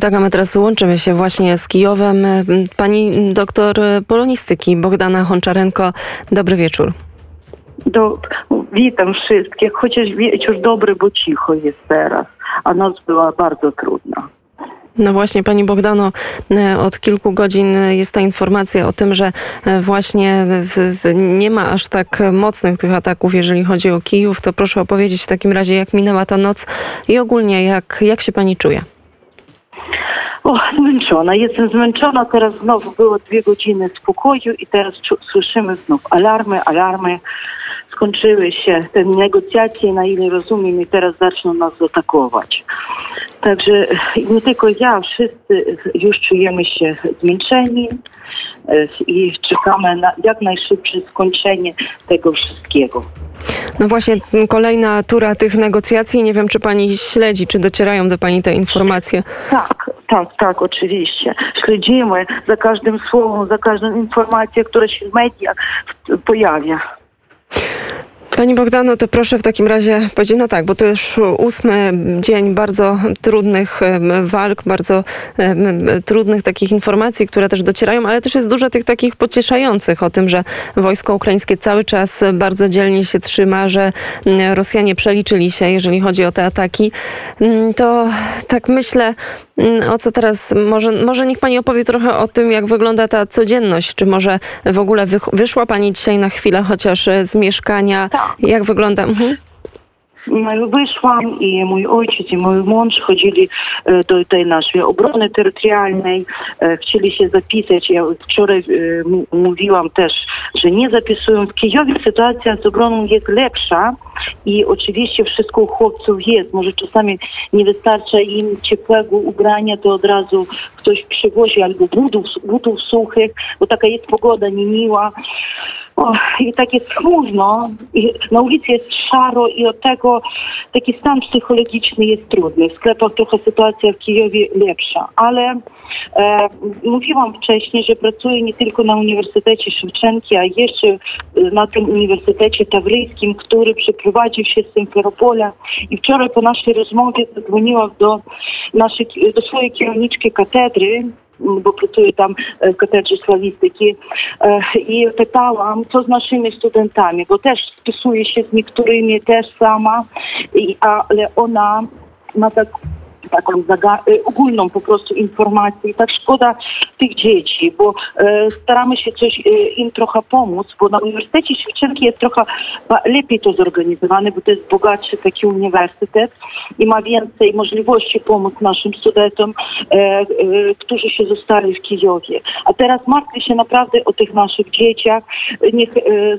Tak, a my teraz łączymy się właśnie z Kijowem. Pani doktor polonistyki Bogdana Honczarenko. Dobry wieczór. Do, witam wszystkich, chociaż wieczór dobry, bo cicho jest teraz, a noc była bardzo trudna. No właśnie, Pani Bogdano, od kilku godzin jest ta informacja o tym, że właśnie nie ma aż tak mocnych tych ataków, jeżeli chodzi o Kijów. To proszę opowiedzieć w takim razie, jak minęła ta noc i ogólnie jak, jak się Pani czuje? O, zmęczona. Jestem zmęczona. Teraz znowu było dwie godziny spokoju i teraz słyszymy znów alarmy, alarmy. Skończyły się te negocjacje, na ile rozumiem, i teraz zaczną nas atakować. Także nie tylko ja, wszyscy już czujemy się zmęczeni i czekamy na jak najszybsze skończenie tego wszystkiego. No właśnie, kolejna tura tych negocjacji. Nie wiem, czy pani śledzi, czy docierają do pani te informacje. Tak, tak, tak, oczywiście. Śledzimy za każdym słowem, za każdą informacją, która się w mediach pojawia. Pani Bogdano, to proszę w takim razie powiedzieć, no tak, bo to już ósmy dzień bardzo trudnych walk, bardzo trudnych takich informacji, które też docierają, ale też jest dużo tych takich pocieszających o tym, że wojsko ukraińskie cały czas bardzo dzielnie się trzyma, że Rosjanie przeliczyli się, jeżeli chodzi o te ataki. To tak myślę, o co teraz, może, może niech pani opowie trochę o tym, jak wygląda ta codzienność, czy może w ogóle wyszła pani dzisiaj na chwilę chociaż z mieszkania, tak. Jak wygląda? Mhm. Wyszłam i mój ojciec i mój mąż chodzili do tej naszej obrony terytorialnej, chcieli się zapisać. Ja wczoraj mówiłam też, że nie zapisują. W Kijowie sytuacja z obroną jest lepsza i oczywiście wszystko u chłopców jest. Może czasami nie wystarcza im ciepłego ubrania, to od razu ktoś przywozi albo butów, butów suchych, bo taka jest pogoda niemiła. O, I tak jest chmurno, i na ulicy jest szaro i od tego taki stan psychologiczny jest trudny. W sklepach trochę sytuacja w Kijowie lepsza, ale e, mówiłam wcześniej, że pracuję nie tylko na Uniwersytecie Szewczenki, a jeszcze na tym Uniwersytecie Tawryjskim, który przeprowadził się z Symferopola. I wczoraj po naszej rozmowie zadzwoniłam do, naszej, do swojej kierowniczki katedry, bo pracuję tam w katedrze slawistyki i pytałam, co z naszymi studentami, bo też spisuję się z niektórymi też sama, ale ona ma tak taką ogólną po prostu informację. I tak szkoda tych dzieci, bo e, staramy się coś e, im trochę pomóc, bo na Uniwersytecie Świeczynki jest trochę lepiej to zorganizowane, bo to jest bogatszy taki uniwersytet i ma więcej możliwości pomóc naszym studentom, e, którzy się zostali w Kijowie. A teraz martwię się naprawdę o tych naszych dzieciach. Niech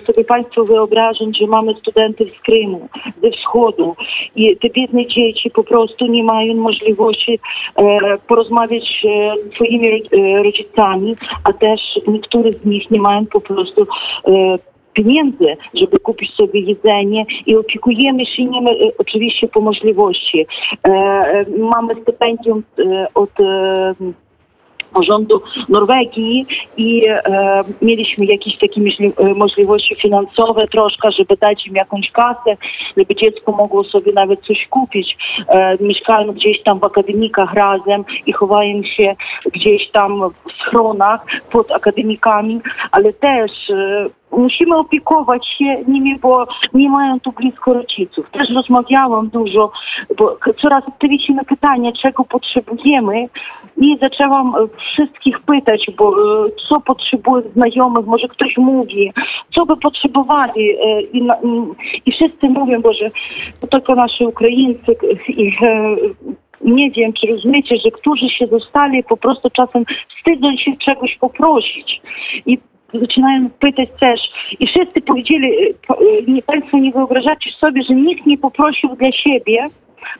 sobie Państwo wyobrażą, że mamy studentów z Krymu, ze wschodu i te biedne dzieci po prostu nie mają możliwości porozmawiać z swoimi rodzicami, a też niektórzy z nich nie mają po prostu pieniędzy, żeby kupić sobie jedzenie i opiekujemy się nim oczywiście po możliwości. Mamy stypendium od rządu Norwegii i e, mieliśmy jakieś takie możliwości finansowe troszkę, żeby dać im jakąś kasę, żeby dziecko mogło sobie nawet coś kupić. E, mieszkają gdzieś tam w akademikach razem i chowają się gdzieś tam w schronach pod akademikami, ale też e, musimy opiekować się nimi, bo nie mają tu blisko rodziców. Też rozmawiałam dużo, bo coraz odpowiedzi na pytanie, czego potrzebujemy i zaczęłam wszystkich pytać, bo co potrzebuje znajomych, może ktoś mówi, co by potrzebowali i, i wszyscy mówią, że to tylko nasi Ukraińcy i nie wiem, czy rozumiecie, że którzy się zostali, po prostu czasem wstydzą się czegoś poprosić. I zaczynają pytać też i wszyscy powiedzieli, nie, Państwo nie wyobrażacie sobie, że nikt nie poprosił dla siebie,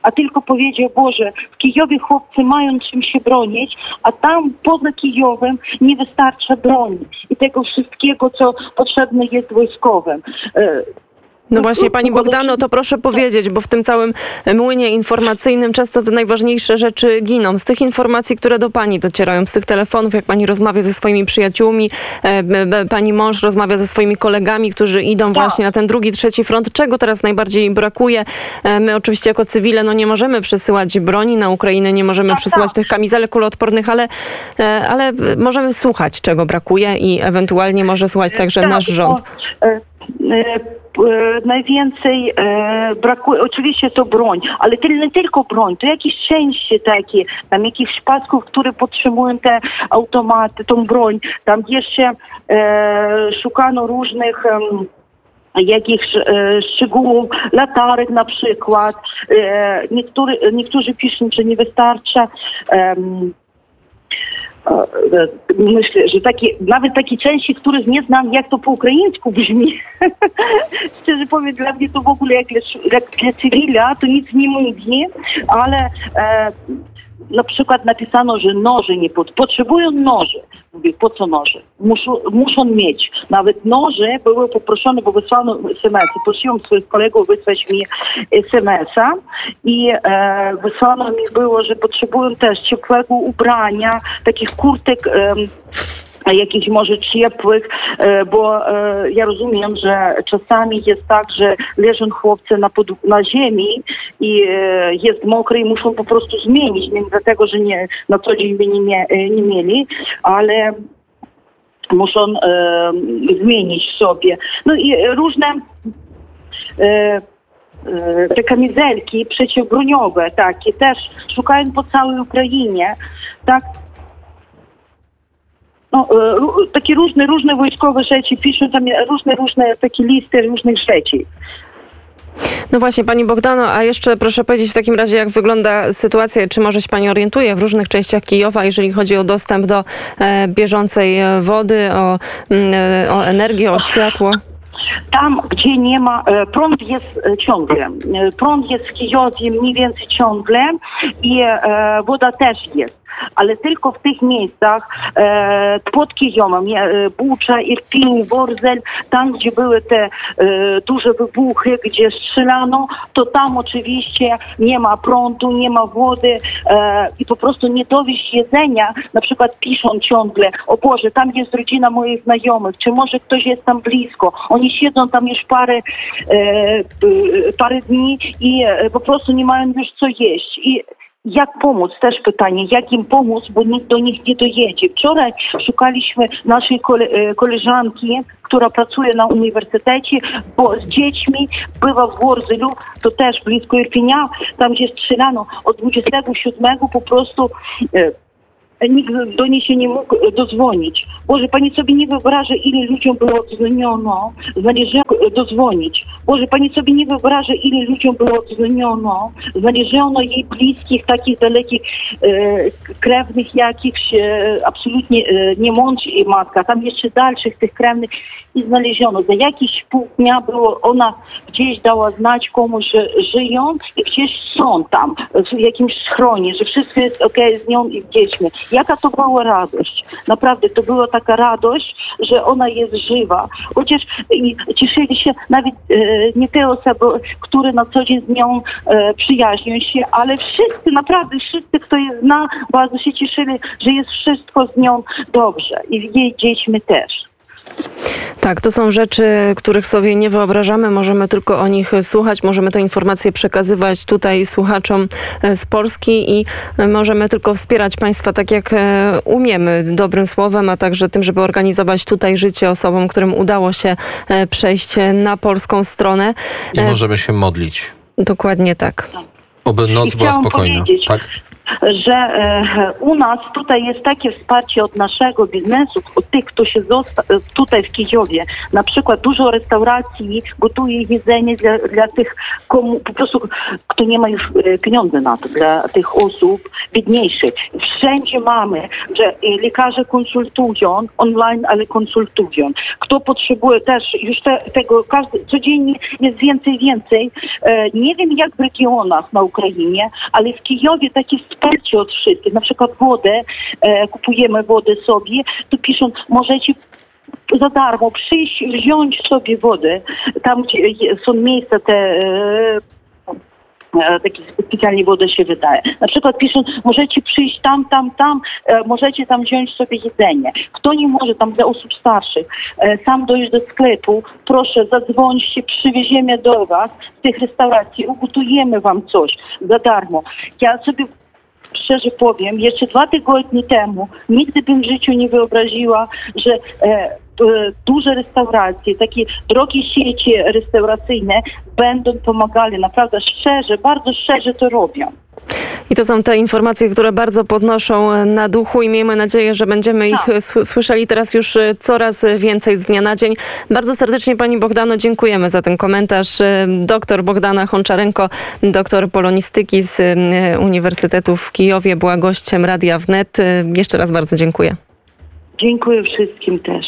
a tylko powiedział, Boże, w Kijowie chłopcy mają czym się bronić, a tam poza Kijowem nie wystarcza broni i tego wszystkiego, co potrzebne jest wojskowym. No właśnie, pani Bogdano, to proszę powiedzieć, bo w tym całym młynie informacyjnym często te najważniejsze rzeczy giną. Z tych informacji, które do pani docierają, z tych telefonów, jak pani rozmawia ze swoimi przyjaciółmi, e, pani mąż rozmawia ze swoimi kolegami, którzy idą właśnie na ten drugi, trzeci front. Czego teraz najbardziej brakuje? E, My oczywiście jako cywile no nie możemy przesyłać broni na Ukrainę, nie możemy Tak, przesyłać tak. tych kamizelek kuloodpornych, ale, e, ale możemy słuchać, czego brakuje i ewentualnie może słuchać także Tak, nasz rząd. E, e, Najwięcej e, brakuje, oczywiście to broń, ale to nie tylko broń, to jakieś części takie, tam jakichś pasków, które podtrzymują te automaty, tą broń. Tam jeszcze szukano różnych jakichś e, szczegółów, latarek na przykład. E, niektóry, niektórzy piszą, że nie wystarcza. e, Myślę, że takie, nawet takie części, których nie znam, jak to po ukraińsku brzmi. Szczerze powiem, dla mnie to w ogóle jak dla, jak dla cywila to nic nie mówi, ale e, na przykład napisano, że noże nie potrzebują noży. Mówię, po co noże? Muszą, muszą mieć. Nawet noże były poproszone, bo wysłano SMS-y. Prosiłam swoich kolegów wysłać mi SMS-a i e, wysłano mi było, że potrzebują też ciepłego ubrania, takich kurtek em, jakichś może ciepłych, e, bo e, ja rozumiem, że czasami jest tak, że leżą chłopcy na, pod, na ziemi i e, jest mokre i muszą po prostu zmienić, nie dlatego, że nie, na co dzień by nie, nie mieli, ale muszą e, zmienić sobie. No i różne e, te kamizelki przeciwbroniowe takie też szukają po całej Ukrainie, tak? No, e, takie różne, różne wojskowe rzeczy, piszą tam różne, różne takie listy różnych rzeczy. No właśnie, pani Bogdano, a jeszcze proszę powiedzieć w takim razie, jak wygląda sytuacja, czy może się pani orientuje w różnych częściach Kijowa, jeżeli chodzi o dostęp do e, bieżącej e, wody, o, mm, e, o energię, o światło? Tam, gdzie nie ma, e, prąd jest ciągle. Prąd jest w Kijowie mniej więcej ciągle i woda też jest. Ale tylko w tych miejscach e, pod Kijowem, e, Bucza, Irpin, Worzel, tam gdzie były te e, duże wybuchy, gdzie strzelano, to tam oczywiście nie ma prądu, nie ma wody e, i po prostu nie dowieść jedzenia. Na przykład piszą ciągle, o Boże, tam jest rodzina moich znajomych, czy może ktoś jest tam blisko. Oni siedzą tam już parę, e, parę dni i e, po prostu nie mają już co jeść. I jak pomóc? Też pytanie, jak im pomóc, bo nikt do nich nie dojedzie. Wczoraj szukaliśmy naszej kole, e, koleżanki, która pracuje na uniwersytecie, bo z dziećmi była w Worzylu, to też blisko Irpinia, tam gdzie strzelano od 27 po prostu e, nikt do niej się nie mógł e, dodzwonić. Boże, pani sobie nie wyobraża, ile ludziom było dzwoniono, znależało dodzwonić. Boże, pani sobie nie wyobraża, ile ludziom było dzwoniono, znależono jej bliskich, takich dalekich, e, krewnych jakichś, absolutnie e, nie mąż i matka, tam jeszcze dalszych tych krewnych i znaleziono. Za jakiś pół dnia było, ona gdzieś dała znać komuś, że żyją i gdzieś są tam, w jakimś schronie, że wszystko jest okej z nią i z dziećmi. Jaka to była radość. Naprawdę, to była taka radość, że ona jest żywa. Chociaż cieszyli się nawet e, nie te osoby, które na co dzień z nią e, przyjaźnią się, ale wszyscy, naprawdę wszyscy, kto je zna, bardzo się cieszyli, że jest wszystko z nią dobrze i jej dziećmi też. Tak, to są rzeczy, których sobie nie wyobrażamy. Możemy tylko o nich słuchać, możemy te informacje przekazywać tutaj słuchaczom e, z Polski i e, możemy tylko wspierać Państwa tak, jak e, umiemy, dobrym słowem, a także tym, żeby organizować tutaj życie osobom, którym udało się przejść na polską stronę. I możemy się modlić. Dokładnie tak. Oby noc była spokojna. powiedzieć, Tak? Że e, u nas tutaj jest takie wsparcie od naszego biznesu, od tych, kto się tutaj w Kijowie. Na przykład dużo restauracji gotuje jedzenie dla, dla tych, komu po prostu, kto nie ma już e, pieniędzy na to, dla tych osób biedniejszych. Wszędzie mamy, że e, lekarze konsultują online, ale konsultują. Kto potrzebuje też już te, tego, każdy, codziennie jest więcej więcej. Nie wiem jak w regionach na Ukrainie, ale w Kijowie takie wsparcie od wszystkich, na przykład wodę, e, kupujemy wodę sobie, to piszą, możecie za darmo przyjść, wziąć sobie wodę. Tam gdzie są miejsca te e, e, takie specjalnie woda się wydaje. Na przykład piszą, możecie przyjść tam, tam, tam, możecie tam wziąć sobie jedzenie. Kto nie może, tam dla osób starszych, sam dojść do sklepu, proszę zadzwońcie, przywieziemy do was z tych restauracji, ugotujemy wam coś za darmo. Ja sobie szczerze powiem, jeszcze dwa tygodnie temu nigdy bym w życiu nie wyobraziła, że e, duże restauracje, takie drogie sieci restauracyjne będą pomagali. Naprawdę szczerze, bardzo szczerze to robią. I to są te informacje, które bardzo podnoszą e, na duchu i miejmy nadzieję, że będziemy ich sły- słyszeli teraz już e, coraz więcej z dnia na dzień. Bardzo serdecznie Pani Bogdano dziękujemy za ten komentarz. Doktor Bogdana Honczarenko, doktor polonistyki z Uniwersytetu w Kijowie była gościem Radia Wnet. Jeszcze raz bardzo dziękuję. Dziękuję wszystkim też.